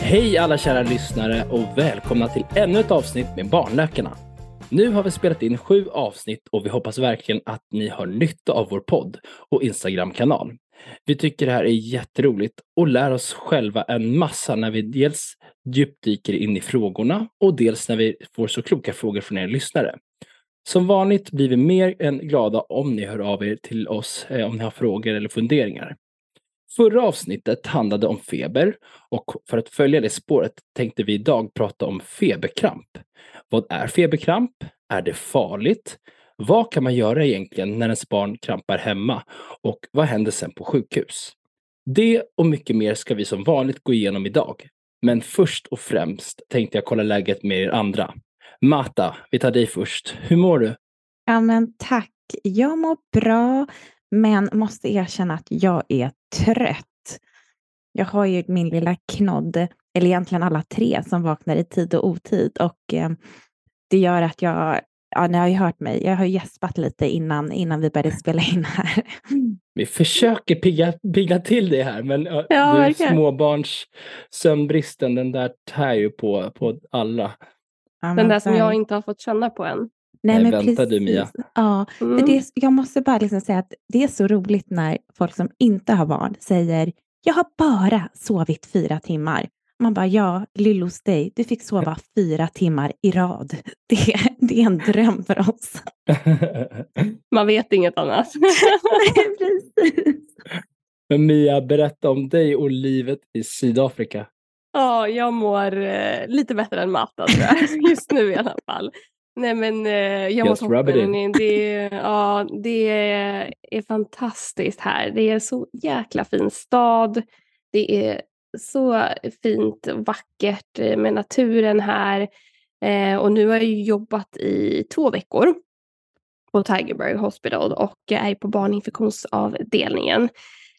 Hej alla kära lyssnare och välkomna till ännu ett avsnitt med Barnläkarna. Nu har vi spelat in sju avsnitt och vi hoppas verkligen att ni har nytta av vår podd och Instagram-kanal. Vi tycker det här är jätteroligt och lär oss själva en massa när vi dels djupdyker in i frågorna och dels när vi får så kloka frågor från er lyssnare. Som vanligt blir vi mer än glada om ni hör av er till oss eh, om ni har frågor eller funderingar. Förra avsnittet handlade om feber och för att följa det spåret tänkte vi idag prata om feberkramp. Vad är feberkramp? Är det farligt? Vad kan man göra egentligen när ens barn krampar hemma? Och vad händer sen på sjukhus? Det och mycket mer ska vi som vanligt gå igenom idag. Men först och främst tänkte jag kolla läget med er andra. Mata, vi tar dig först. Hur mår du? Ja, men tack. Jag mår bra, men måste erkänna att jag är trött. Jag har ju min lilla knodd, eller egentligen alla tre som vaknar i tid och otid och eh, det gör att jag, ja ni har ju hört mig, jag har gäspat lite innan, innan vi började spela in här. Vi försöker pigga, pigga till det här, men ja, du, småbarns sömnbristen, den där tär ju på, på alla. Ja, den där som jag inte har fått känna på än. Nej, Nej vänta precis. du Mia. Ja, mm. för det, jag måste bara liksom säga att det är så roligt när folk som inte har barn säger jag har bara sovit fyra timmar. Man bara, ja, lillos dig, du fick sova fyra timmar i rad. Det, det är en dröm för oss. Man vet inget annat. Nej, precis. Men Mia, berätta om dig och livet i Sydafrika. Ja, jag mår eh, lite bättre än Mata tror jag, just nu i alla fall. Nej men eh, jag mår toppen. Det, ja, det är fantastiskt här. Det är så jäkla fin stad. Det är så fint och vackert eh, med naturen här. Eh, och nu har jag jobbat i två veckor på Tigerberg Hospital och är på barninfektionsavdelningen.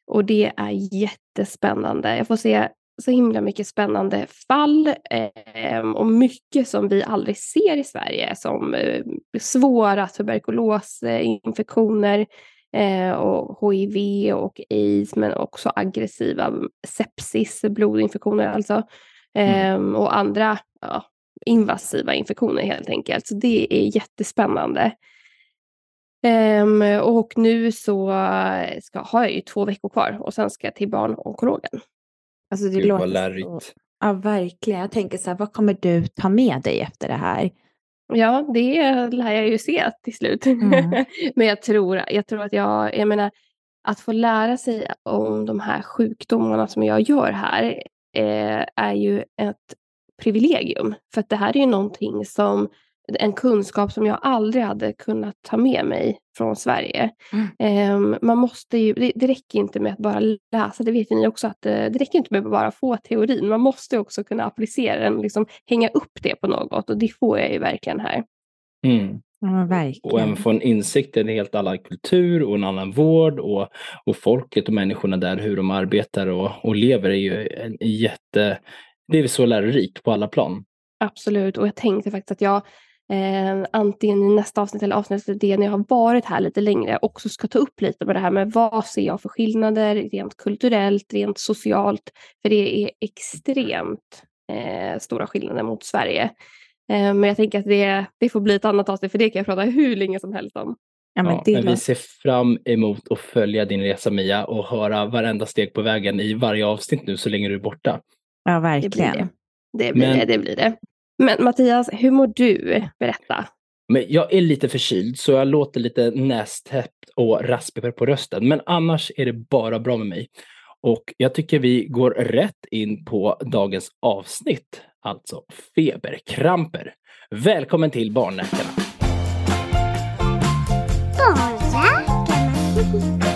Och det är jättespännande. Jag får se så himla mycket spännande fall eh, och mycket som vi aldrig ser i Sverige som eh, svåra tuberkulosinfektioner eh, och hiv och aids men också aggressiva sepsis, blodinfektioner alltså mm. och andra ja, invasiva infektioner helt enkelt. Så det är jättespännande. Um, och nu så ska, har jag ju två veckor kvar och sen ska jag till barnonkologen. Alltså det Gud, låter vad lärigt. Så, ja, verkligen. Jag tänker så här, vad kommer du ta med dig efter det här? Ja, det lär jag ju se till slut. Mm. Men jag tror, jag tror att jag, jag menar, att få lära sig om de här sjukdomarna som jag gör här eh, är ju ett privilegium. För att det här är ju någonting som en kunskap som jag aldrig hade kunnat ta med mig från Sverige. Mm. Um, man måste ju, det, det räcker inte med att bara läsa, det vet ni också, att uh, det räcker inte med att bara få teorin. Man måste också kunna applicera den, liksom hänga upp det på något och det får jag ju verkligen här. Mm. Ja, verkligen. Och även få en insikt i en helt annan kultur och en annan vård och, och folket och människorna där, hur de arbetar och, och lever är ju en jätte, det är så lärorikt på alla plan. Absolut, och jag tänkte faktiskt att jag eh, antingen i nästa avsnitt eller avsnittet det när jag har varit här lite längre också ska ta upp lite med det här med vad ser jag för skillnader rent kulturellt, rent socialt. För det är extremt eh, stora skillnader mot Sverige. Eh, men jag tänker att det, det får bli ett annat avsnitt för det kan jag prata hur länge som helst om. Ja, men, ja, men vi ser fram emot att följa din resa Mia och höra varenda steg på vägen i varje avsnitt nu så länge du är borta. Ja, verkligen. Det blir det. Det blir, men, det, det, blir det. Men Mattias, hur mår du? Berätta. Men jag är lite förkyld så jag låter lite nästäppt och raspig på rösten. Men annars är det bara bra med mig. Och jag tycker vi går rätt in på dagens avsnitt, alltså feberkramper. Välkommen till Barnläkarna! Barnläkarna!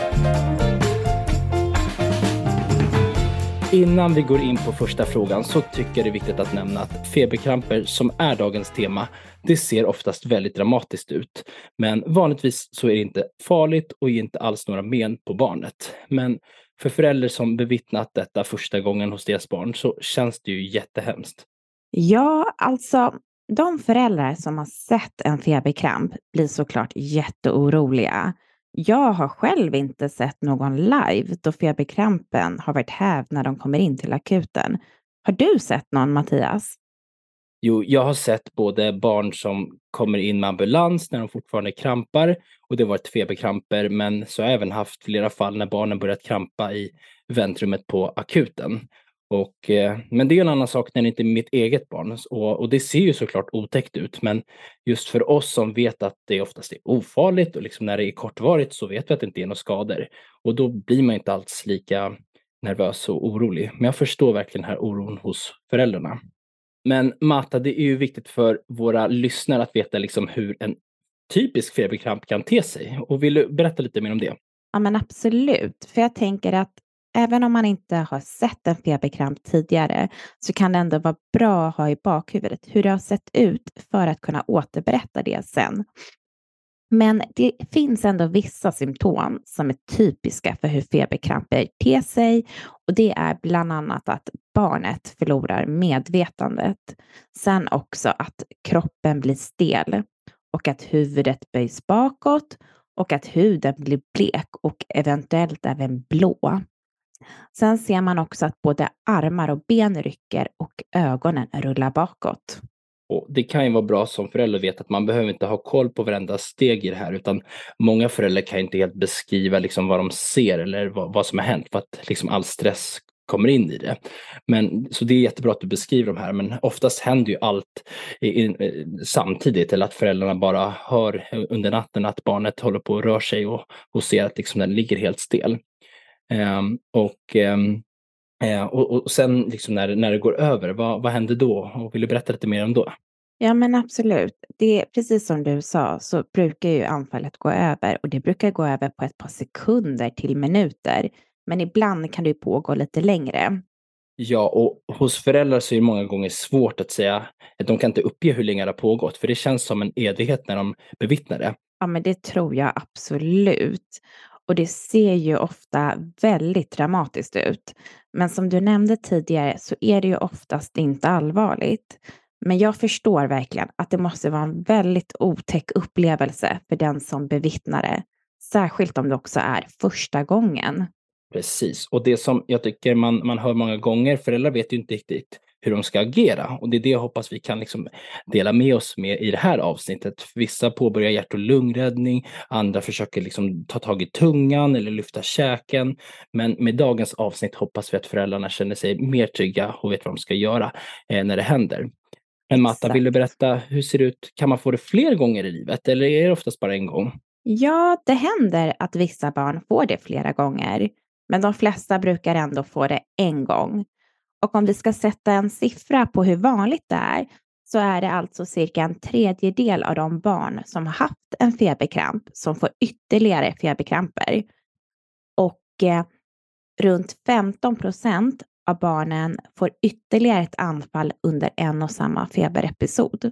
Innan vi går in på första frågan så tycker jag det är viktigt att nämna att feberkramper som är dagens tema, det ser oftast väldigt dramatiskt ut. Men vanligtvis så är det inte farligt och ger inte alls några men på barnet. Men för föräldrar som bevittnat detta första gången hos deras barn så känns det ju jättehemskt. Ja, alltså de föräldrar som har sett en feberkramp blir såklart jätteoroliga. Jag har själv inte sett någon live då feberkrampen har varit hävd när de kommer in till akuten. Har du sett någon Mattias? Jo, jag har sett både barn som kommer in med ambulans när de fortfarande krampar och det har varit feberkramper, men så har jag även haft flera fall när barnen börjat krampa i väntrummet på akuten. Och, eh, men det är en annan sak när det inte är mitt eget barn och, och, det ser ju såklart otäckt ut. Men just för oss som vet att det oftast är ofarligt och liksom när det är kortvarigt så vet vi att det inte är några skador. Och då blir man inte alls lika nervös och orolig. Men jag förstår verkligen den här oron hos föräldrarna. Men Mata, det är ju viktigt för våra lyssnare att veta liksom hur en typisk feberkramp kan te sig. Och vill du berätta lite mer om det? Ja, men absolut. För jag tänker att även om man inte har sett en feberkramp tidigare så kan det ändå vara bra att ha i bakhuvudet hur det har sett ut för att kunna återberätta det sen. Men det finns ändå vissa symptom som är typiska för hur feberkramper ter sig och det är bland annat att barnet förlorar medvetandet. Sen också att kroppen blir stel och att huvudet böjs bakåt och att huden blir blek och eventuellt även blå. Sen ser man också att både armar och ben rycker och ögonen rullar bakåt. Och det kan ju vara bra som förälder att veta att man behöver inte ha koll på varenda steg i det här utan många föräldrar kan inte helt beskriva liksom vad de ser eller vad, vad som har hänt för att liksom all stress kommer in i det. Men, så det är jättebra att du beskriver de här, men oftast händer ju allt i, i, samtidigt eller att föräldrarna bara hör under natten att barnet håller på och rör sig och, och ser att liksom den ligger helt stel. Um, och um, Eh, och, och sen liksom när, när det går över, vad, vad händer då? Och vill du berätta lite mer om då? Ja, men absolut. Det är precis som du sa så brukar ju anfallet gå över och det brukar gå över på ett par sekunder till minuter. Men ibland kan det pågå lite längre. Ja, och hos föräldrar så är det många gånger svårt att säga, att de kan inte uppge hur länge det har pågått, för det känns som en evighet när de bevittnar det. Ja, men det tror jag absolut. Och det ser ju ofta väldigt dramatiskt ut. Men som du nämnde tidigare så är det ju oftast inte allvarligt. Men jag förstår verkligen att det måste vara en väldigt otäck upplevelse för den som bevittnar det. Särskilt om det också är första gången. Precis, och det som jag tycker man, man hör många gånger, föräldrar vet ju inte riktigt hur de ska agera. Och det är det jag hoppas vi kan liksom dela med oss med i det här avsnittet. Vissa påbörjar hjärt och lungräddning, andra försöker liksom ta tag i tungan eller lyfta käken. Men med dagens avsnitt hoppas vi att föräldrarna känner sig mer trygga och vet vad de ska göra eh, när det händer. Men Matta, Exakt. vill du berätta, hur ser det ut? Kan man få det fler gånger i livet eller är det oftast bara en gång? Ja, det händer att vissa barn får det flera gånger, men de flesta brukar ändå få det en gång. Och om vi ska sätta en siffra på hur vanligt det är så är det alltså cirka en tredjedel av de barn som har haft en feberkramp som får ytterligare feberkramper. Och eh, runt 15 procent av barnen får ytterligare ett anfall under en och samma feberepisod.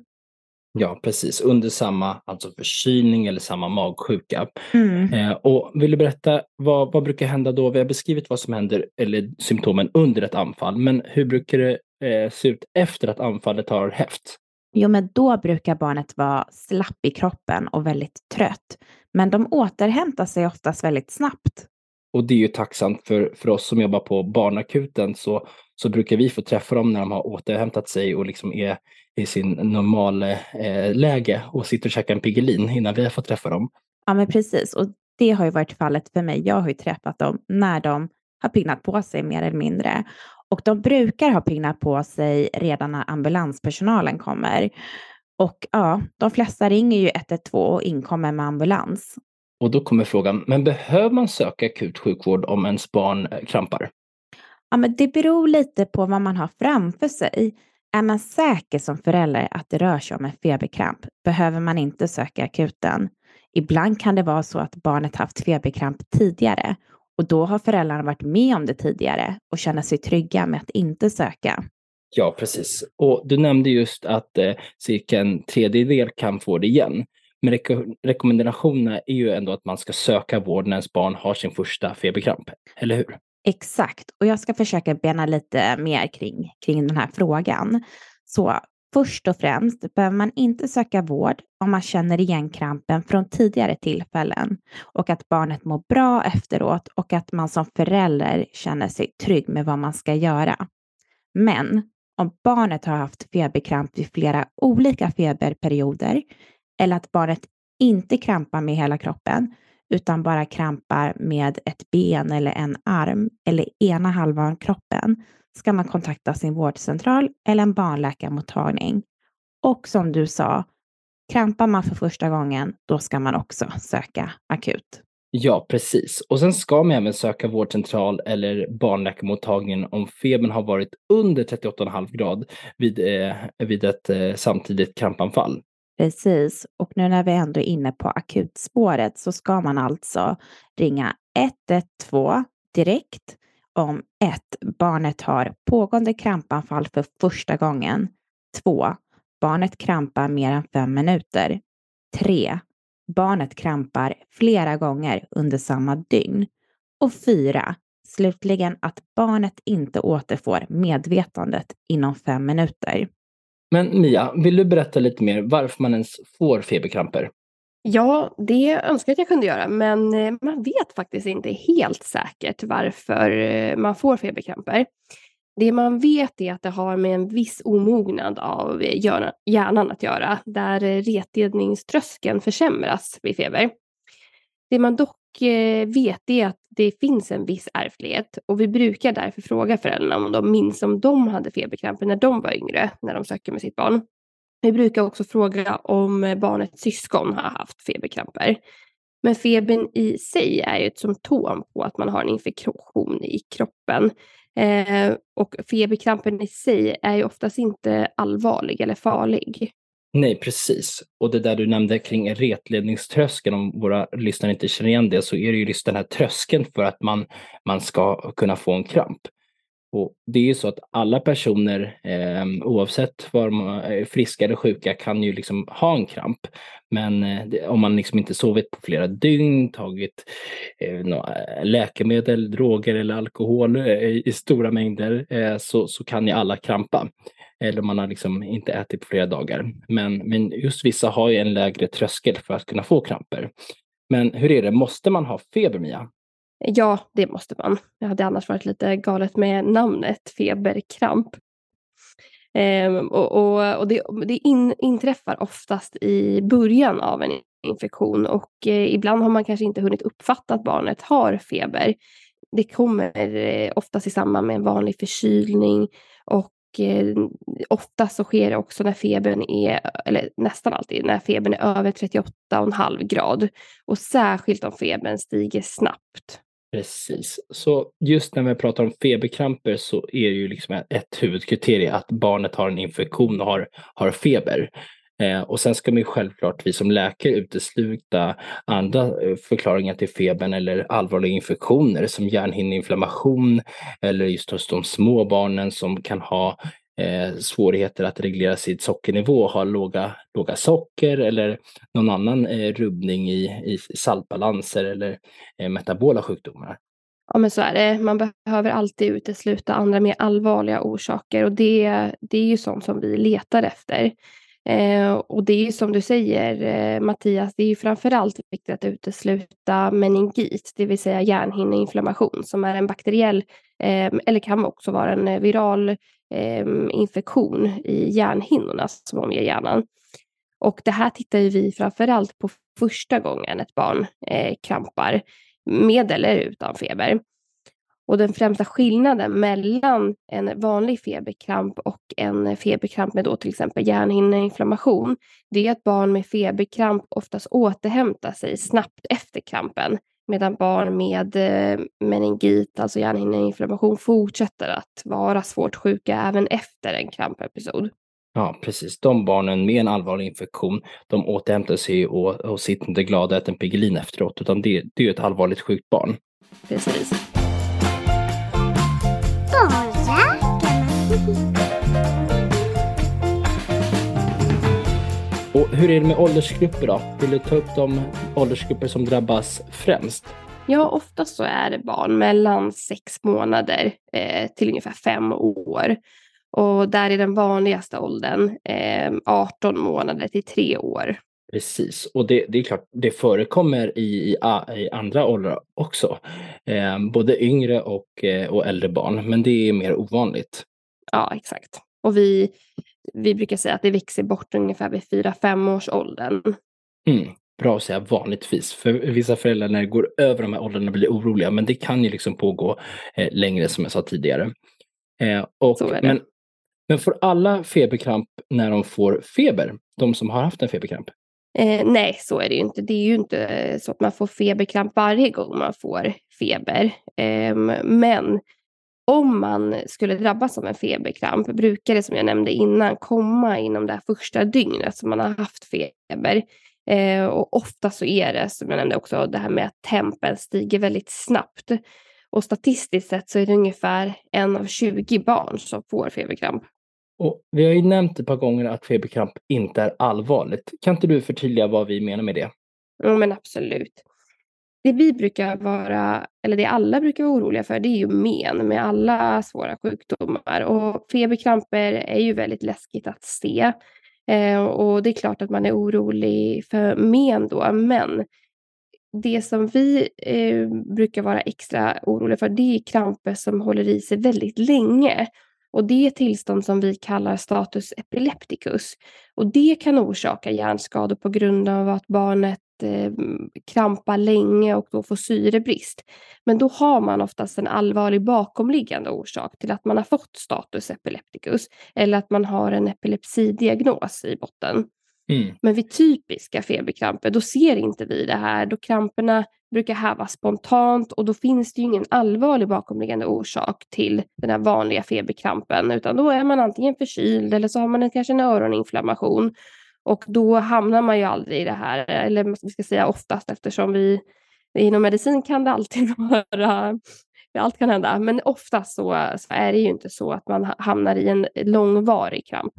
Ja, precis. Under samma alltså förkylning eller samma magsjuka. Mm. Eh, och vill du berätta, vad, vad brukar hända då? Vi har beskrivit vad som händer, eller symptomen under ett anfall, men hur brukar det eh, se ut efter att anfallet har hävt? Jo, men då brukar barnet vara slapp i kroppen och väldigt trött. Men de återhämtar sig oftast väldigt snabbt. Och det är ju tacksamt för, för oss som jobbar på barnakuten så, så brukar vi få träffa dem när de har återhämtat sig och liksom är i sin normalläge eh, och sitter och käkar en Piggelin innan vi har fått träffa dem. Ja, men precis. Och det har ju varit fallet för mig. Jag har ju träffat dem när de har pignat på sig mer eller mindre. Och de brukar ha pignat på sig redan när ambulanspersonalen kommer. Och ja, de flesta ringer ju 112 och inkommer med ambulans. Och då kommer frågan, men behöver man söka akut sjukvård om ens barn krampar? Ja, men det beror lite på vad man har framför sig. Är man säker som förälder att det rör sig om en feberkramp behöver man inte söka akuten. Ibland kan det vara så att barnet haft feberkramp tidigare och då har föräldrarna varit med om det tidigare och känner sig trygga med att inte söka. Ja, precis. Och du nämnde just att eh, cirka en tredjedel kan få det igen. Men reko rekommendationerna är ju ändå att man ska söka vård när ens barn har sin första feberkramp, eller hur? Exakt, och jag ska försöka bena lite mer kring, kring den här frågan. Så Först och främst behöver man inte söka vård om man känner igen krampen från tidigare tillfällen och att barnet mår bra efteråt och att man som förälder känner sig trygg med vad man ska göra. Men om barnet har haft feberkramp vid flera olika feberperioder eller att barnet inte krampar med hela kroppen utan bara krampar med ett ben eller en arm eller ena halvan av kroppen ska man kontakta sin vårdcentral eller en barnläkarmottagning. Och som du sa, krampar man för första gången, då ska man också söka akut. Ja, precis. Och sen ska man även söka vårdcentral eller barnläkarmottagningen om febern har varit under 38,5 grad vid, eh, vid ett eh, samtidigt krampanfall. Precis, och nu när vi ändå är inne på akutspåret så ska man alltså ringa 112 direkt om 1. Barnet har pågående krampanfall för första gången. 2. Barnet krampar mer än 5 minuter. 3. Barnet krampar flera gånger under samma dygn. Och 4. Slutligen att barnet inte återfår medvetandet inom 5 minuter. Men Mia, vill du berätta lite mer varför man ens får feberkramper? Ja, det önskar jag att jag kunde göra, men eh, man vet faktiskt inte helt säkert varför eh, man får feberkramper. Det man vet är att det har med en viss omognad av hjärnan att göra, där eh, retledningströskeln försämras vid feber. Det man dock Eh, vet är att det finns en viss ärftlighet och vi brukar därför fråga föräldrarna om de minns om de hade feberkramper när de var yngre, när de söker med sitt barn. Vi brukar också fråga om barnets syskon har haft feberkramper. Men febern i sig är ju ett symptom på att man har en infektion i kroppen. Eh, och feberkrampen i sig är ju oftast inte allvarlig eller farlig. Nej, precis. Och det där du nämnde kring retledningströskeln, om våra lyssnare inte känner igen det, så är det ju just den här tröskeln för att man, man ska kunna få en kramp. Och det är ju så att alla personer, eh, oavsett var man är friska eller sjuka, kan ju liksom ha en kramp. Men eh, om man liksom inte sovit på flera dygn, tagit eh, eh, läkemedel, droger eller alkohol eh, i stora mängder, eh, så, så kan ju alla krampa. Eller om man har liksom inte ätit på flera dagar. Men, men just vissa har ju en lägre tröskel för att kunna få kramper. Men hur är det, måste man ha feber, Mia? Ja, det måste man. Det hade annars varit lite galet med namnet feberkramp. Ehm, och, och, och, det, det in, inträffar oftast i början av en infektion och eh, ibland har man kanske inte hunnit uppfatta att barnet har feber. Det kommer eh, oftast i samband med en vanlig förkylning och eh, ofta så sker det också när febern är, eller nästan alltid, när febern är över 38,5 grad. Och särskilt om febern stiger snabbt. Precis. Så just när vi pratar om feberkramper så är det ju liksom ett huvudkriterium att barnet har en infektion och har, har feber. Eh, och sen ska man ju självklart vi som läkare utesluta andra eh, förklaringar till febern eller allvarliga infektioner som hjärnhinneinflammation eller just hos de små barnen som kan ha eh, svårigheter att reglera sitt sockernivå, ha låga, låga socker eller någon annan eh, rubbning i, i saltbalanser eller eh, metabola sjukdomar. Ja men så är det. Man behöver alltid utesluta andra mer allvarliga orsaker och det, det är ju sånt som vi letar efter. Eh, och det är ju som du säger eh, Mattias, det är ju framförallt viktigt att utesluta meningit, det vill säga hjärnhinneinflammation som är en bakteriell eh, eller kan också vara en eh, viral eh, infektion i hjärnhinnorna som omger hjärnan. Och det här tittar ju vi framförallt på första gången ett barn eh, krampar med eller utan feber. Och den främsta skillnaden mellan en vanlig feberkramp och en feberkramp med då till exempel hjärnhinneinflammation, det är att barn med feberkramp oftast återhämtar sig snabbt efter krampen medan barn med eh, meningit, alltså hjärnhinneinflammation, fortsätter att vara svårt sjuka även efter en krampepisod. Ja, precis. De barnen med en allvarlig infektion, de återhämtar sig och, och sitter inte glada och äter en Piggelin efteråt, utan det, det är ett allvarligt sjukt barn. Precis. Och hur är det med åldersgrupper då? Vill du ta upp de åldersgrupper som drabbas främst? Ja, oftast så är det barn mellan sex månader eh, till ungefär fem år. Och där är den vanligaste åldern eh, 18 månader till 3 år. Precis, och det, det är klart, det förekommer i, i, i andra åldrar också. Eh, både yngre och, eh, och äldre barn, men det är mer ovanligt. Ja, exakt. Och vi, vi brukar säga att det växer bort ungefär vid 4-5 års åldern. Mm, bra att säga vanligtvis, för vissa föräldrar när det går över de här åldrarna blir oroliga, men det kan ju liksom pågå eh, längre som jag sa tidigare. Eh, och, men, men får alla feberkramp när de får feber? De som har haft en feberkramp? Eh, nej, så är det ju inte. Det är ju inte så att man får feberkramp varje gång man får feber. Eh, men om man skulle drabbas av en feberkramp brukar det som jag nämnde innan komma inom det första dygnet som man har haft feber. Eh, och ofta så är det som jag nämnde också det här med att tempen stiger väldigt snabbt. Och statistiskt sett så är det ungefär en av 20 barn som får feberkramp. Och vi har ju nämnt ett par gånger att feberkramp inte är allvarligt. Kan inte du förtydliga vad vi menar med det? Ja, men absolut. Det vi brukar vara, eller det alla brukar vara oroliga för, det är ju men med alla svåra sjukdomar. Och feberkramper är ju väldigt läskigt att se. Eh, och det är klart att man är orolig för men då, men det som vi eh, brukar vara extra oroliga för, det är kramper som håller i sig väldigt länge. Och det är ett tillstånd som vi kallar status epilepticus. Och det kan orsaka hjärnskador på grund av att barnet eh, krampar länge och då får syrebrist. Men då har man oftast en allvarlig bakomliggande orsak till att man har fått status epilepticus eller att man har en epilepsidiagnos i botten. Mm. Men vid typiska feberkramper, då ser inte vi det här. Då kramperna brukar hävas spontant och då finns det ju ingen allvarlig bakomliggande orsak till den här vanliga feberkrampen, utan då är man antingen förkyld eller så har man en, kanske en öroninflammation. Och då hamnar man ju aldrig i det här, eller vi ska säga oftast eftersom vi inom medicin kan det alltid vara allt kan hända, men oftast så, så är det ju inte så att man hamnar i en långvarig kramp.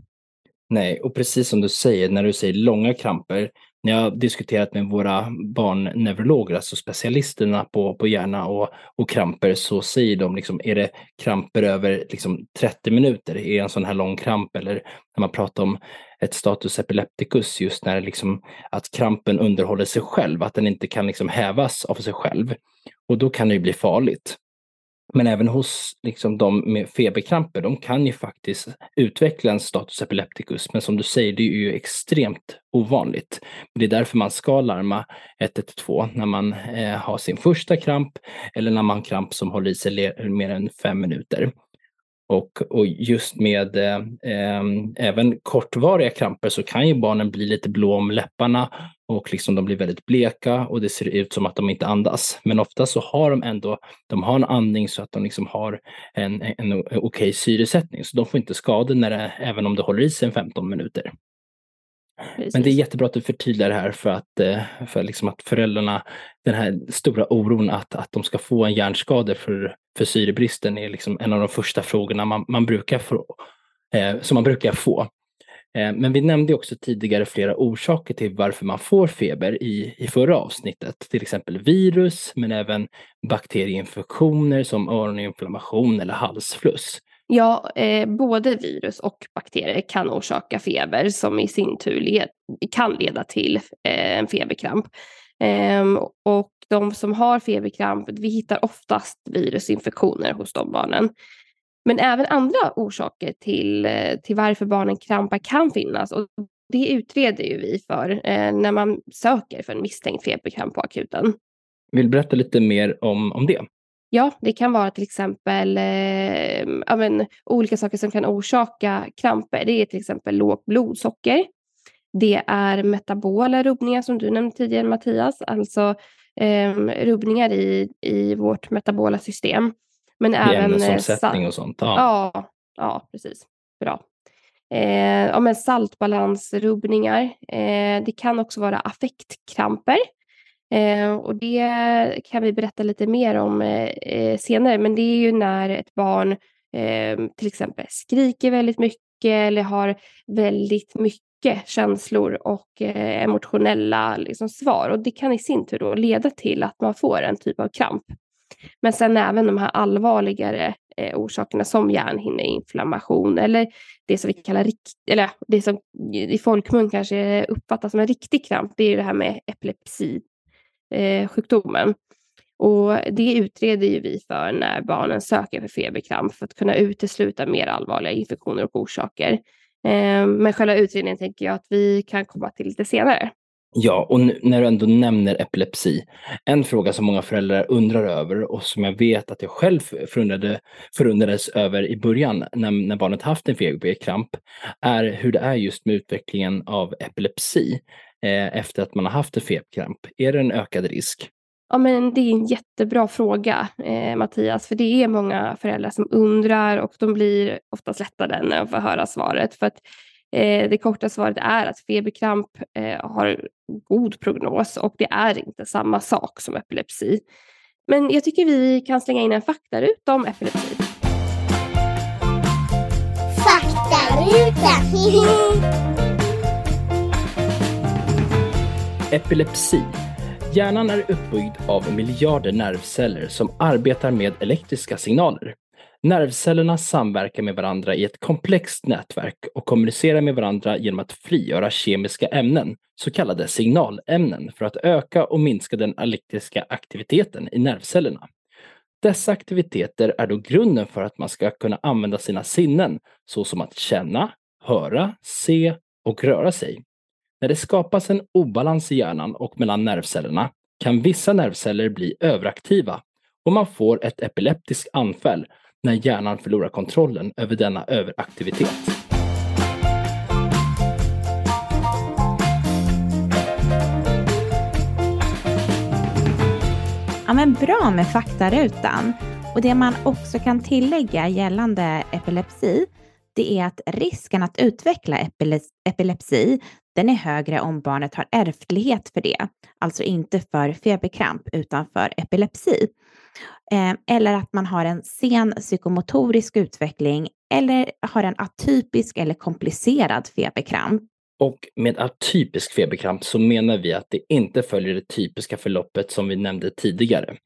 Nej, och precis som du säger, när du säger långa kramper, när jag har diskuterat med våra barnneurologer, alltså specialisterna på, på hjärna och, och kramper, så säger de liksom, är det kramper över liksom 30 minuter, är det en sån här lång kramp? Eller när man pratar om ett status epilepticus, just när liksom, att krampen underhåller sig själv, att den inte kan liksom hävas av sig själv. Och då kan det ju bli farligt. Men även hos liksom, de med feberkramper, de kan ju faktiskt utveckla en status epilepticus. Men som du säger, det är ju extremt ovanligt. Det är därför man ska larma 112 när man eh, har sin första kramp eller när man har kramp som håller i sig mer än fem minuter. Och, och just med eh, även kortvariga kramper så kan ju barnen bli lite blå om läpparna och liksom de blir väldigt bleka och det ser ut som att de inte andas. Men ofta så har de ändå de har en andning så att de liksom har en, en okej okay syresättning. Så de får inte skador när det, även om det håller i sig 15 minuter. Precis. Men det är jättebra att du förtydligar det här för att, eh, för liksom att föräldrarna, den här stora oron att, att de ska få en hjärnskada för, för syrebristen är liksom en av de första frågorna man, man brukar få, eh, som man brukar få. Eh, men vi nämnde också tidigare flera orsaker till varför man får feber i, i förra avsnittet. Till exempel virus, men även bakterieinfektioner som öroninflammation eller halsfluss. Ja, eh, både virus och bakterier kan orsaka feber som i sin tur led, kan leda till eh, en feberkramp. Eh, och de som har feberkramp, vi hittar oftast virusinfektioner hos de barnen. Men även andra orsaker till, eh, till varför barnen krampar kan finnas. Och det utreder ju vi för eh, när man söker för en misstänkt feberkramp på akuten. Vill du berätta lite mer om, om det? Ja, det kan vara till exempel eh, ja, men, olika saker som kan orsaka kramper. Det är till exempel lågt blodsocker. Det är metabola rubbningar som du nämnde tidigare Mattias, alltså eh, rubbningar i, i vårt metabola system. Men även ämnesomsättning och sånt. Ja. ja, ja precis. Bra. Eh, ja, men saltbalansrubbningar. Eh, det kan också vara affektkramper. Eh, och det kan vi berätta lite mer om eh, eh, senare, men det är ju när ett barn eh, till exempel skriker väldigt mycket eller har väldigt mycket känslor och eh, emotionella liksom, svar. Och det kan i sin tur då leda till att man får en typ av kramp. Men sen även de här allvarligare eh, orsakerna som hjärnhinneinflammation eller det som vi kallar eller det som i folkmun kanske uppfattas som en riktig kramp. Det är det här med epilepsisjukdomen. Eh, och det utreder ju vi för när barnen söker för feberkramp för att kunna utesluta mer allvarliga infektioner och orsaker. Eh, men själva utredningen tänker jag att vi kan komma till lite senare. Ja, och nu, när du ändå nämner epilepsi. En fråga som många föräldrar undrar över och som jag vet att jag själv förundrade, förundrades över i början när, när barnet haft en feberkramp är hur det är just med utvecklingen av epilepsi eh, efter att man har haft en feberkramp. Är det en ökad risk? Ja, men det är en jättebra fråga, eh, Mattias, för det är många föräldrar som undrar och de blir oftast lättade när de får höra svaret. För att eh, det korta svaret är att feberkramp eh, har god prognos och det är inte samma sak som epilepsi. Men jag tycker vi kan slänga in en faktaruta om epilepsi. Faktaruta! Epilepsi Hjärnan är uppbyggd av miljarder nervceller som arbetar med elektriska signaler. Nervcellerna samverkar med varandra i ett komplext nätverk och kommunicerar med varandra genom att frigöra kemiska ämnen, så kallade signalämnen, för att öka och minska den elektriska aktiviteten i nervcellerna. Dessa aktiviteter är då grunden för att man ska kunna använda sina sinnen, såsom att känna, höra, se och röra sig. När det skapas en obalans i hjärnan och mellan nervcellerna kan vissa nervceller bli överaktiva och man får ett epileptiskt anfall när hjärnan förlorar kontrollen över denna överaktivitet. Ja, men bra med faktarutan. Och det man också kan tillägga gällande epilepsi, det är att risken att utveckla epilepsi, den är högre om barnet har ärftlighet för det, alltså inte för feberkramp utan för epilepsi. Eh, eller att man har en sen psykomotorisk utveckling eller har en atypisk eller komplicerad feberkramp. Och med atypisk feberkramp så menar vi att det inte följer det typiska förloppet som vi nämnde tidigare.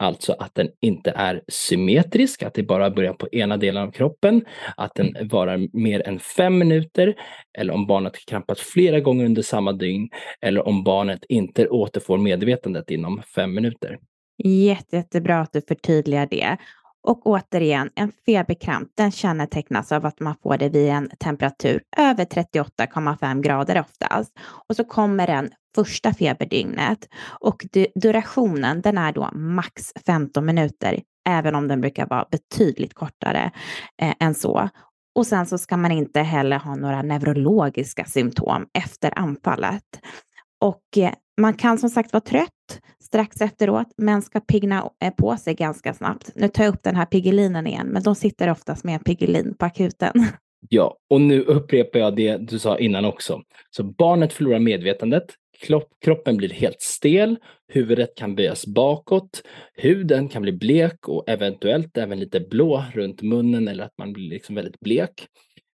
Alltså att den inte är symmetrisk, att det bara börjar på ena delen av kroppen, att den varar mer än fem minuter, eller om barnet krampat flera gånger under samma dygn, eller om barnet inte återfår medvetandet inom fem minuter. Jätte, jättebra att du förtydligar det. Och återigen, en feberkramp den kännetecknas av att man får det vid en temperatur över 38,5 grader oftast. Och så kommer den första feberdygnet och durationen den är då max 15 minuter, även om den brukar vara betydligt kortare eh, än så. Och sen så ska man inte heller ha några neurologiska symptom efter anfallet. Och eh, man kan som sagt vara trött strax efteråt, men ska pigna eh, på sig ganska snabbt. Nu tar jag upp den här Piggelinen igen, men de sitter oftast med en Piggelin på akuten. Ja, och nu upprepar jag det du sa innan också. Så barnet förlorar medvetandet, kroppen blir helt stel, huvudet kan böjas bakåt, huden kan bli blek och eventuellt även lite blå runt munnen eller att man blir liksom väldigt blek.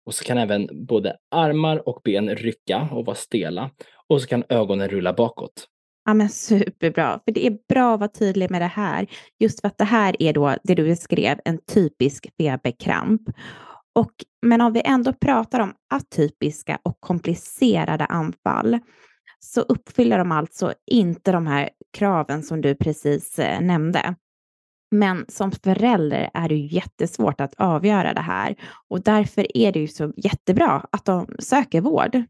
Och så kan även både armar och ben rycka och vara stela och så kan ögonen rulla bakåt. Ja, men superbra, för det är bra att vara tydlig med det här. Just för att det här är då det du beskrev, en typisk feberkramp. Och, men om vi ändå pratar om atypiska och komplicerade anfall så uppfyller de alltså inte de här kraven som du precis eh, nämnde. Men som förälder är det jättesvårt att avgöra det här och därför är det ju så jättebra att de söker vård.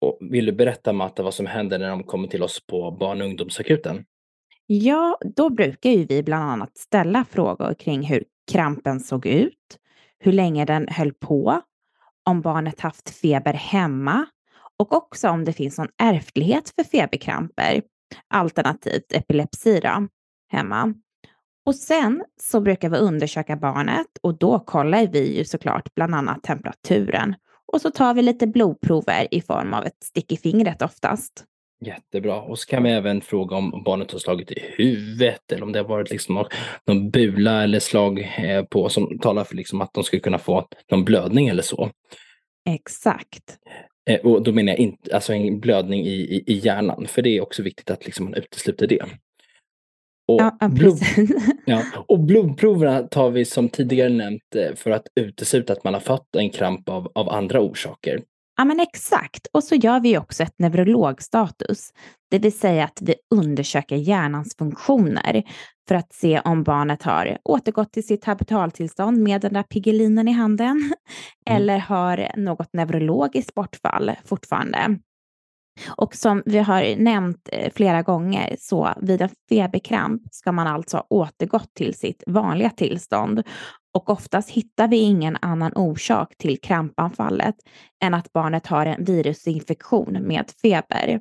Och vill du berätta Matta vad som händer när de kommer till oss på barn och ungdomsakuten? Ja, då brukar ju vi bland annat ställa frågor kring hur krampen såg ut, hur länge den höll på, om barnet haft feber hemma och också om det finns någon ärftlighet för feberkramper, alternativt epilepsi då, hemma. Och sen så brukar vi undersöka barnet och då kollar vi ju såklart bland annat temperaturen. Och så tar vi lite blodprover i form av ett stick i fingret oftast. Jättebra. Och så kan vi även fråga om barnet har slagit i huvudet eller om det har varit liksom någon bula eller slag eh, på som talar för liksom att de skulle kunna få någon blödning eller så. Exakt. Eh, och då menar jag inte, alltså en blödning i, i, i hjärnan, för det är också viktigt att liksom man utesluter det. Och, ja, blod, ja, och blodproverna tar vi som tidigare nämnt eh, för att utesluta att man har fått en kramp av, av andra orsaker. Ja, men exakt. Och så gör vi också ett neurologstatus, det vill säga att vi undersöker hjärnans funktioner för att se om barnet har återgått till sitt habitaltillstånd med den där pigelinen i handen mm. eller har något neurologiskt bortfall fortfarande. Och som vi har nämnt eh, flera gånger så vid en feberkramp ska man alltså ha återgått till sitt vanliga tillstånd och oftast hittar vi ingen annan orsak till krampanfallet än att barnet har en virusinfektion med feber.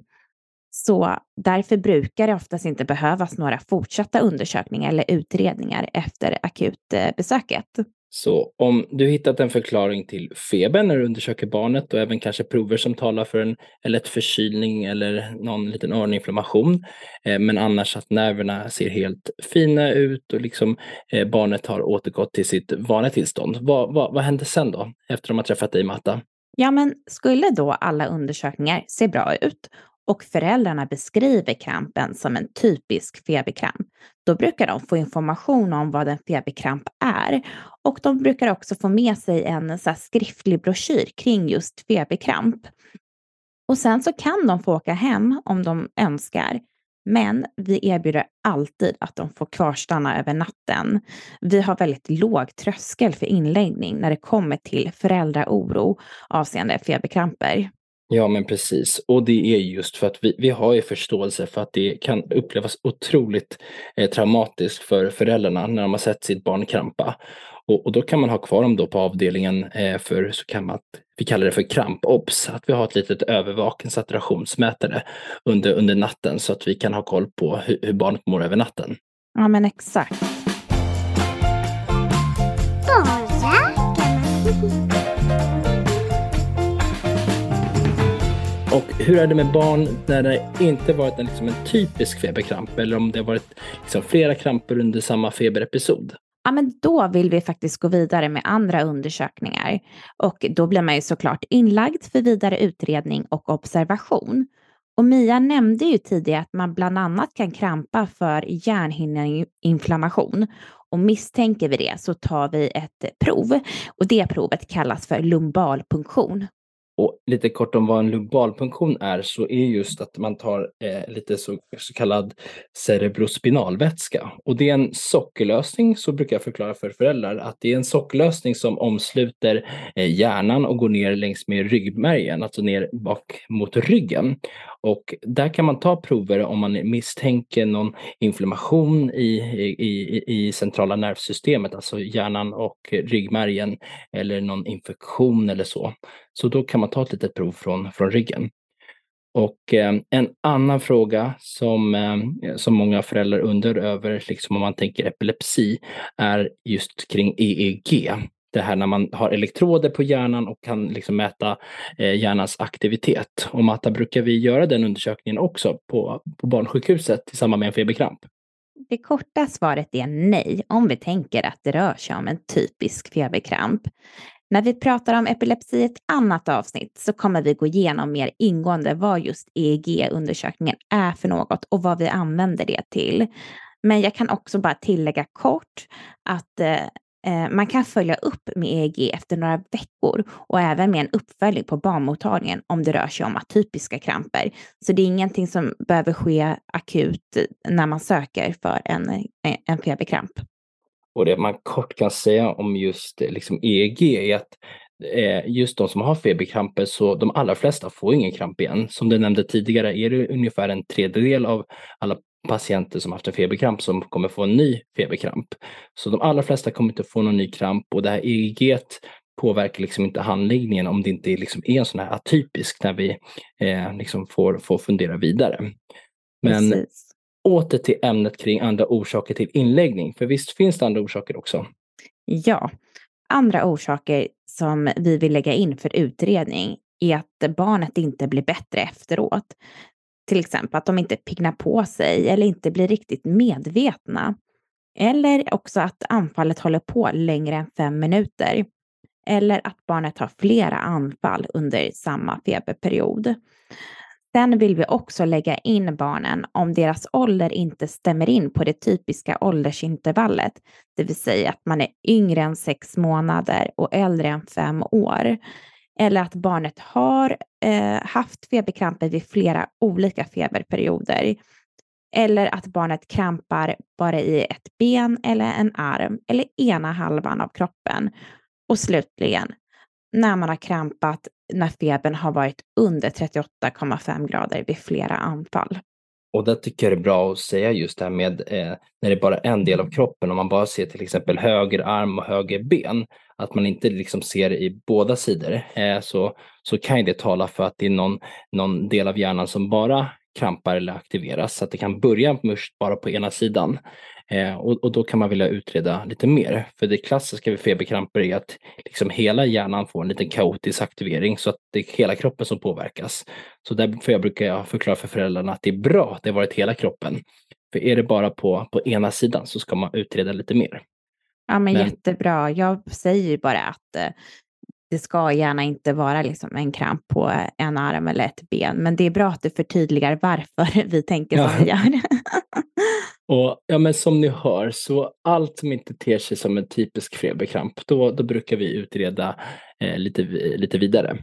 Så därför brukar det oftast inte behövas några fortsatta undersökningar eller utredningar efter akutbesöket. Eh, så om du hittat en förklaring till feber när du undersöker barnet och även kanske prover som talar för en lätt förkylning eller någon liten öroninflammation, eh, men annars att nerverna ser helt fina ut och liksom eh, barnet har återgått till sitt vanliga tillstånd. Vad, vad, vad händer sen då, efter de har träffat dig Matta? Ja, men skulle då alla undersökningar se bra ut och föräldrarna beskriver krampen som en typisk feberkramp, då brukar de få information om vad en feberkramp är. Och de brukar också få med sig en så skriftlig broschyr kring just feberkramp. Och sen så kan de få åka hem om de önskar. Men vi erbjuder alltid att de får kvarstanna över natten. Vi har väldigt låg tröskel för inläggning när det kommer till föräldraoro avseende feberkramper. Ja, men precis. Och det är just för att vi, vi har ju förståelse för att det kan upplevas otroligt eh, traumatiskt för föräldrarna när de har sett sitt barn krampa. Och, och då kan man ha kvar dem då på avdelningen eh, för så kan man, vi kallar det för kramp-obs, att vi har ett litet övervakningssaturationsmätare under, under natten så att vi kan ha koll på hur, hur barnet mår över natten. Ja, men exakt. Och hur är det med barn när det inte varit en, liksom en typisk feberkramp eller om det har varit liksom flera kramper under samma feberepisod? Ja, men då vill vi faktiskt gå vidare med andra undersökningar och då blir man ju såklart inlagd för vidare utredning och observation. Och Mia nämnde ju tidigare att man bland annat kan krampa för hjärnhinneinflammation och misstänker vi det så tar vi ett prov och det provet kallas för lumbalpunktion. Och lite kort om vad en lumbalpunktion är så är just att man tar eh, lite så, så kallad cerebrospinalvätska. Och det är en sockerlösning, så brukar jag förklara för föräldrar, att det är en sockerlösning som omsluter eh, hjärnan och går ner längs med ryggmärgen, alltså ner bak mot ryggen. Och där kan man ta prover om man misstänker någon inflammation i, i, i centrala nervsystemet, alltså hjärnan och ryggmärgen, eller någon infektion eller så. Så då kan man ta ett litet prov från, från ryggen. Och eh, en annan fråga som, eh, som många föräldrar undrar över, liksom om man tänker epilepsi, är just kring EEG. Det här när man har elektroder på hjärnan och kan liksom mäta eh, hjärnans aktivitet. Och Matta, brukar vi göra den undersökningen också på, på barnsjukhuset i samband med en feberkramp? Det korta svaret är nej, om vi tänker att det rör sig om en typisk feberkramp. När vi pratar om epilepsi i ett annat avsnitt så kommer vi gå igenom mer ingående vad just EEG-undersökningen är för något och vad vi använder det till. Men jag kan också bara tillägga kort att eh, eh man kan följa upp med EEG efter några veckor och även med en uppföljning på barnmottagningen om det rör sig om atypiska kramper. Så det är ingenting som behöver ske akut när man söker för en, en feberkramp. Och det man kort kan säga om just liksom EEG är att eh, just de som har feberkramper så de allra flesta får ingen kramp igen. Som du nämnde tidigare är det ungefär en tredjedel av alla patienter som haft en feberkramp som kommer få en ny feberkramp. Så de allra flesta kommer inte få någon ny kramp och det här EEG påverkar liksom inte handläggningen om det inte liksom är en sån här atypisk när vi eh, liksom får, får fundera vidare. Men Precis åter till ämnet kring andra orsaker till inläggning. För visst finns det andra orsaker också? Ja, andra orsaker som vi vill lägga in för utredning är att barnet inte blir bättre efteråt. Till exempel att de inte piggnar på sig eller inte blir riktigt medvetna. Eller också att anfallet håller på längre än fem minuter. Eller att barnet har flera anfall under samma feberperiod. Sen vill vi också lägga in barnen om deras ålder inte stämmer in på det typiska åldersintervallet, det vill säga att man är yngre än sex månader och äldre än fem år. Eller att barnet har eh, haft feberkramper vid flera olika feberperioder. Eller att barnet krampar bara i ett ben eller en arm eller ena halvan av kroppen. Och slutligen, när man har krampat när febern har varit under 38,5 grader vid flera anfall. Och där tycker jag det är bra att säga just det här med eh, när det är bara en del av kroppen, om man bara ser till exempel höger arm och höger ben, att man inte liksom ser i båda sidor, eh, så, så kan det tala för att det är någon, någon del av hjärnan som bara krampar eller aktiveras, så att det kan börja först bara på ena sidan. Eh, och, och, då kan man vilja utreda lite mer. För det klassiska vid feberkramper är att liksom hela hjärnan får en liten kaotisk aktivering så att det är hela kroppen som påverkas. Så därför jag brukar jag förklara för föräldrarna att det är bra att det har varit hela kroppen. För är det bara på, på ena sidan så ska man utreda lite mer. Ja, men, men jättebra. Jag säger ju bara att eh, det ska gärna inte vara liksom en kramp på en arm eller ett ben, men det är bra att du förtydligar varför vi tänker som ja. vi gör. Och ja, men som ni hör, så allt som inte ter sig som en typisk feberkramp, då, då brukar vi utreda eh, lite, lite vidare.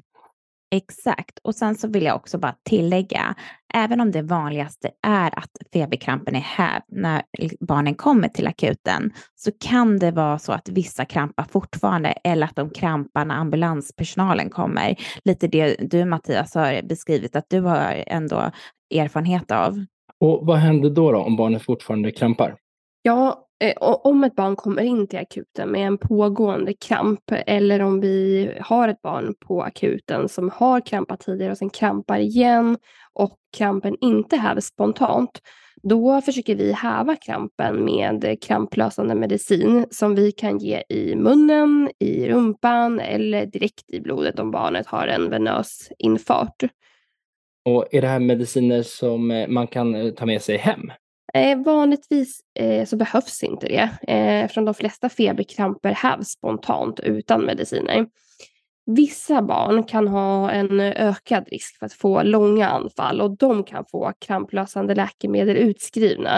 Exakt. Och sen så vill jag också bara tillägga, även om det vanligaste är att feberkrampen är hävd när barnen kommer till akuten, så kan det vara så att vissa krampar fortfarande eller att de krampar när ambulanspersonalen kommer. Lite det du Mattias har beskrivit att du har ändå erfarenhet av. Och vad händer då, då om barnet fortfarande krampar? Ja, eh, om ett barn kommer in till akuten med en pågående kramp eller om vi har ett barn på akuten som har krampat tidigare och sen krampar igen och krampen inte hävs spontant, då försöker vi häva krampen med kramplösande medicin som vi kan ge i munnen, i rumpan eller direkt i blodet om barnet har en venös infart. Och är det här mediciner som eh, man kan eh, ta med sig hem? Eh, vanligtvis eh, så behövs inte det eh, eftersom de flesta feberkramper hävs spontant utan mediciner. Vissa barn kan ha en ökad risk för att få långa anfall och de kan få kramplösande läkemedel utskrivna.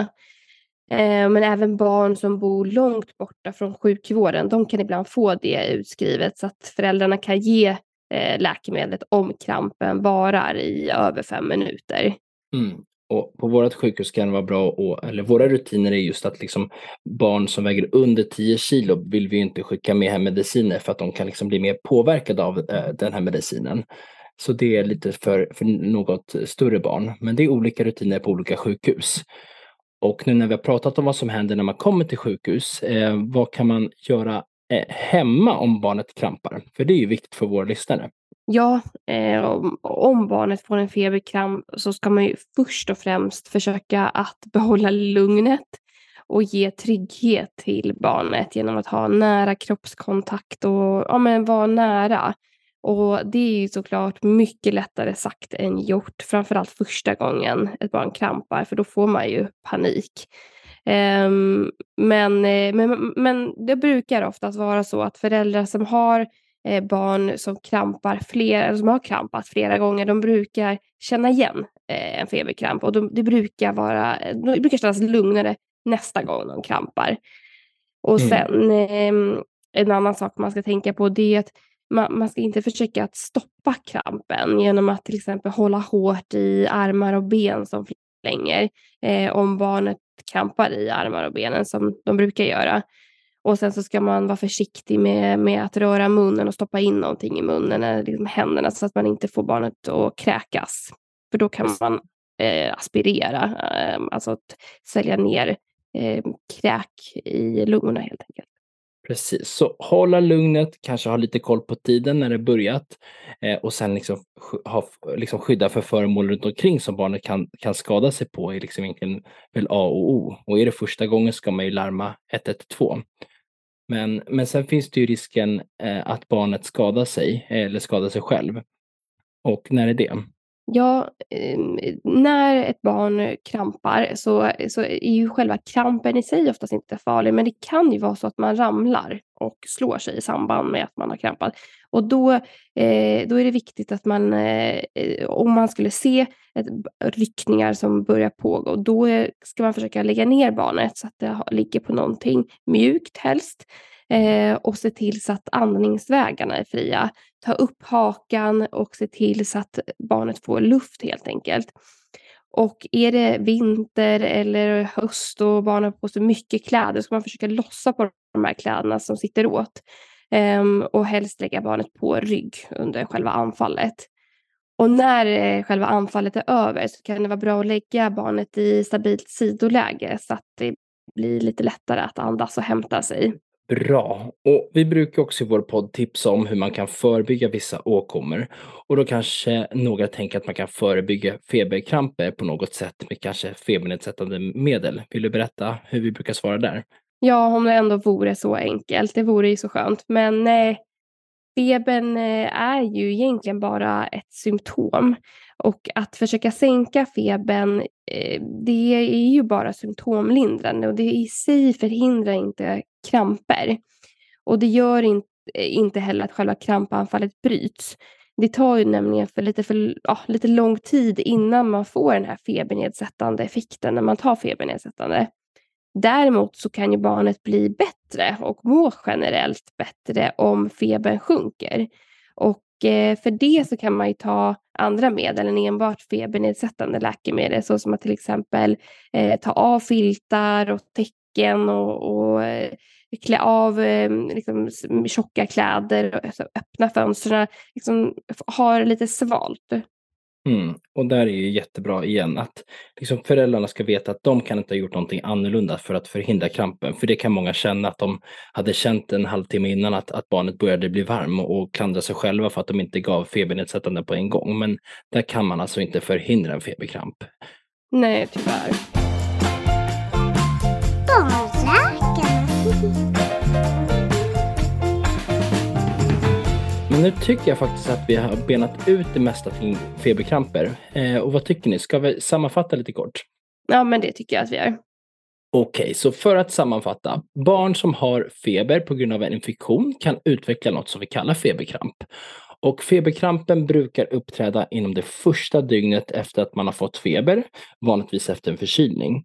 Eh, men även barn som bor långt borta från sjukvården, de kan ibland få det utskrivet så att föräldrarna kan ge Eh, läkemedlet om krampen varar i över fem minuter. Mm. Och på vårt sjukhus kan det vara bra, och, eller våra rutiner är just att liksom barn som väger under 10 kilo vill vi inte skicka med hem mediciner för att de kan liksom bli mer påverkade av eh, den här medicinen. Så det är lite för, för något större barn. Men det är olika rutiner på olika sjukhus. Och nu när vi har pratat om vad som händer när man kommer till sjukhus, eh, vad kan man göra Eh, hemma om barnet krampar? För det är ju viktigt för våra lyssnare. Ja, eh, om, barnet får en feberkramp så ska man ju först och främst försöka att behålla lugnet och ge trygghet till barnet genom att ha nära kroppskontakt och ja, men vara nära. Och det är ju såklart mycket lättare sagt än gjort, framförallt första gången ett barn krampar, för då får man ju panik. Um, men, eh, men, men det brukar oftast vara så att föräldrar som har eh, barn som krampar fler, eller som har krampat flera gånger, de brukar känna igen eh, en feberkramp och de, det brukar vara, det brukar kännas lugnare nästa gång de krampar. Och mm. sen eh, en annan sak man ska tänka på det är att man, man, ska inte försöka att stoppa krampen genom att till exempel hålla hårt i armar och ben som flänger. Eh, om barnet krampar i armar och benen som de brukar göra. Och sen så ska man vara försiktig med, med att röra munnen och stoppa in någonting i munnen eller liksom händerna så att man inte får barnet att kräkas. För då kan man eh, aspirera, eh, alltså att sälja ner eh, kräk i lungorna helt enkelt. Precis, så hålla lugnet, kanske ha lite koll på tiden när det börjat eh, och sen liksom, ha, liksom skydda för föremål runt omkring som barnet kan, kan skada sig på är liksom egentligen väl A och O. Och är det första gången ska man ju larma 112. Men, men sen finns det ju risken eh, att barnet skadar sig eller skadar sig själv. Och när är det? Ja, ehm, när ett barn krampar så, så är ju själva krampen i sig oftast inte farlig, men det kan ju vara så att man ramlar och slår sig i samband med att man har krampat. Och då, eh, då är det viktigt att man, eh, om man skulle se ett, ryckningar som börjar pågå, då ska man försöka lägga ner barnet så att det ligger på någonting mjukt helst eh, och se till så att andningsvägarna är fria. Ta upp hakan och se till så att barnet får luft helt enkelt. Och är det vinter eller höst och barnen har på sig mycket kläder ska man försöka lossa på de här kläderna som sitter åt. Um, och helst lägga barnet på rygg under själva anfallet. Och när eh, själva anfallet är över så kan det vara bra att lägga barnet i stabilt sidoläge så att det blir lite lättare att andas och hämta sig. Bra. Och vi brukar också i vår podd tipsa om hur man kan förebygga vissa åkommor. Och då kanske några tänker att man kan förebygga feberkramper på något sätt med kanske febernedsättande medel. Vill du berätta hur vi brukar svara där? Ja, om det ändå vore så enkelt. Det vore ju så skönt. Men eh, febern eh, är ju egentligen bara ett symptom. Och att försöka sänka febern, eh, det är ju bara symptomlindrande och det i sig förhindrar inte kramper. Och det gör inte, eh, inte heller att själva krampanfallet bryts. Det tar ju nämligen för lite, för, ja, lite lång tid innan man får den här febernedsättande effekten när man tar febernedsättande. Däremot så kan ju barnet bli bättre och må generellt bättre om febern sjunker. Och Eh, för det så kan man ju ta andra medel än enbart febernedsättande läkemedel, så som att till exempel eh, ta av filtar och täcken och, och eh, klä av eh, liksom, tjocka kläder, alltså, öppna fönstren, liksom, ha det lite svalt. Mm. Och där är ju jättebra igen att liksom föräldrarna ska veta att de kan inte ha gjort någonting annorlunda för att förhindra krampen. För det kan många känna att de hade känt en halvtimme innan att, att barnet började bli varm och klandra sig själva för att de inte gav febernedsättande på en gång. Men där kan man alltså inte förhindra en feberkramp. Nej, tyvärr. Men nu tycker jag faktiskt att vi har benat ut det mesta kring feberkramper. Eh, och vad tycker ni? Ska vi sammanfatta lite kort? Ja, men det tycker jag att vi gör. Okej, okay, så för att sammanfatta. Barn som har feber på grund av en infektion kan utveckla något som vi kallar feberkramp. Och feberkrampen brukar uppträda inom det första dygnet efter att man har fått feber, vanligtvis efter en förkylning.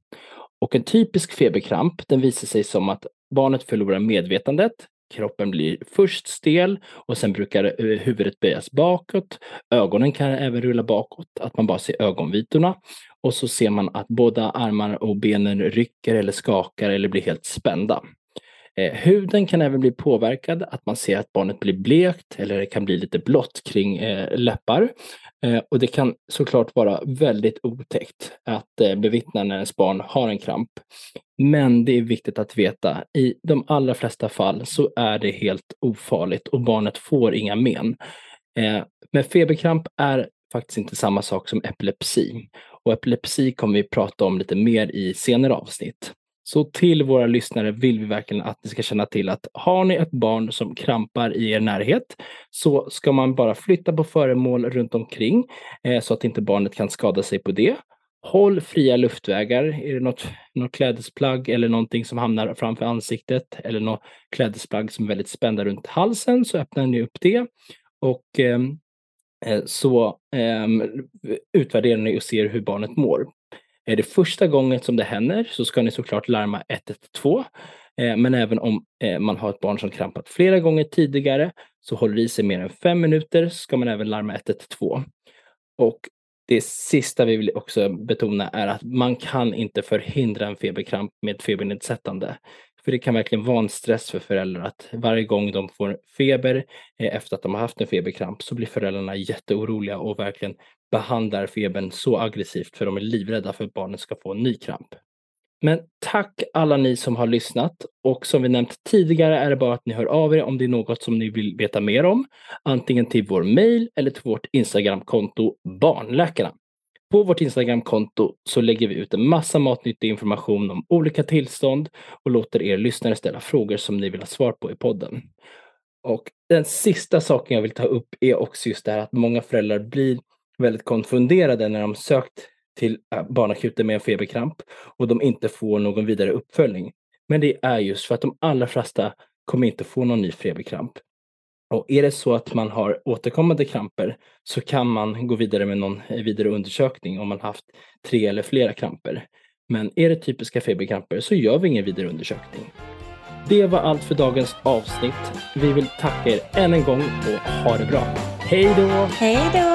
Och en typisk feberkramp den visar sig som att barnet förlorar medvetandet, Kroppen blir först stel och sen brukar eh, huvudet böjas bakåt. Ögonen kan även rulla bakåt, att man bara ser ögonvitorna. Och så ser man att båda armar och benen rycker eller skakar eller blir helt spända. Eh, huden kan även bli påverkad, att man ser att barnet blir blekt eller det kan bli lite blått kring eh, läppar. Eh, och det kan såklart vara väldigt otäckt att eh, bevittna när ens barn har en kramp. Men det är viktigt att veta, i de allra flesta fall så är det helt ofarligt och barnet får inga men. Eh, men feberkramp är faktiskt inte samma sak som epilepsi. Och epilepsi kommer vi prata om lite mer i senare avsnitt. Så till våra lyssnare vill vi verkligen att ni ska känna till att har ni ett barn som krampar i er närhet så ska man bara flytta på föremål runt omkring eh, så att inte barnet kan skada sig på det. Håll fria luftvägar. Är det något, något klädesplagg eller någonting som hamnar framför ansiktet eller något klädesplagg som är väldigt spända runt halsen så öppnar ni upp det. Och eh, eh så eh, utvärderar ni och ser hur barnet mår. Är det första gången som det händer så ska ni såklart larma 112. Eh, men även om eh, man har ett barn som krampat flera gånger tidigare så håller det i sig mer än fem minuter så ska man även larma 112. Och det sista vi vill också betona är att man kan inte förhindra en feberkramp med febernedsättande. För det kan verkligen vara en stress för föräldrar att varje gång de får feber eh, efter att de har haft en feberkramp så blir föräldrarna jätteoroliga och verkligen behandlar febern så aggressivt för de är livrädda för att barnet ska få en ny kramp. Men tack alla ni som har lyssnat och som vi nämnt tidigare är det bara att ni hör av er om det är något som ni vill veta mer om. Antingen till vår mail eller till vårt Instagramkonto Barnläkarna. På vårt Instagramkonto så lägger vi ut en massa matnyttig information om olika tillstånd och låter er lyssnare ställa frågor som ni vill ha svar på i podden. Och den sista saken jag vill ta upp är också just det här att många föräldrar blir väldigt konfunderade när de sökt till äh, barnakuten med en feberkramp och de inte får någon vidare uppföljning. Men det är just för att de allra flesta kommer inte få någon ny feberkramp. Och är det så att man har återkommande kramper så kan man gå vidare med någon eh, vidare undersökning om man haft tre eller flera kramper. Men är det typiska feberkramper så gör vi ingen vidare undersökning. Det var allt för dagens avsnitt. Vi vill tacka er än en gång och ha det bra. Hej då! Hej då!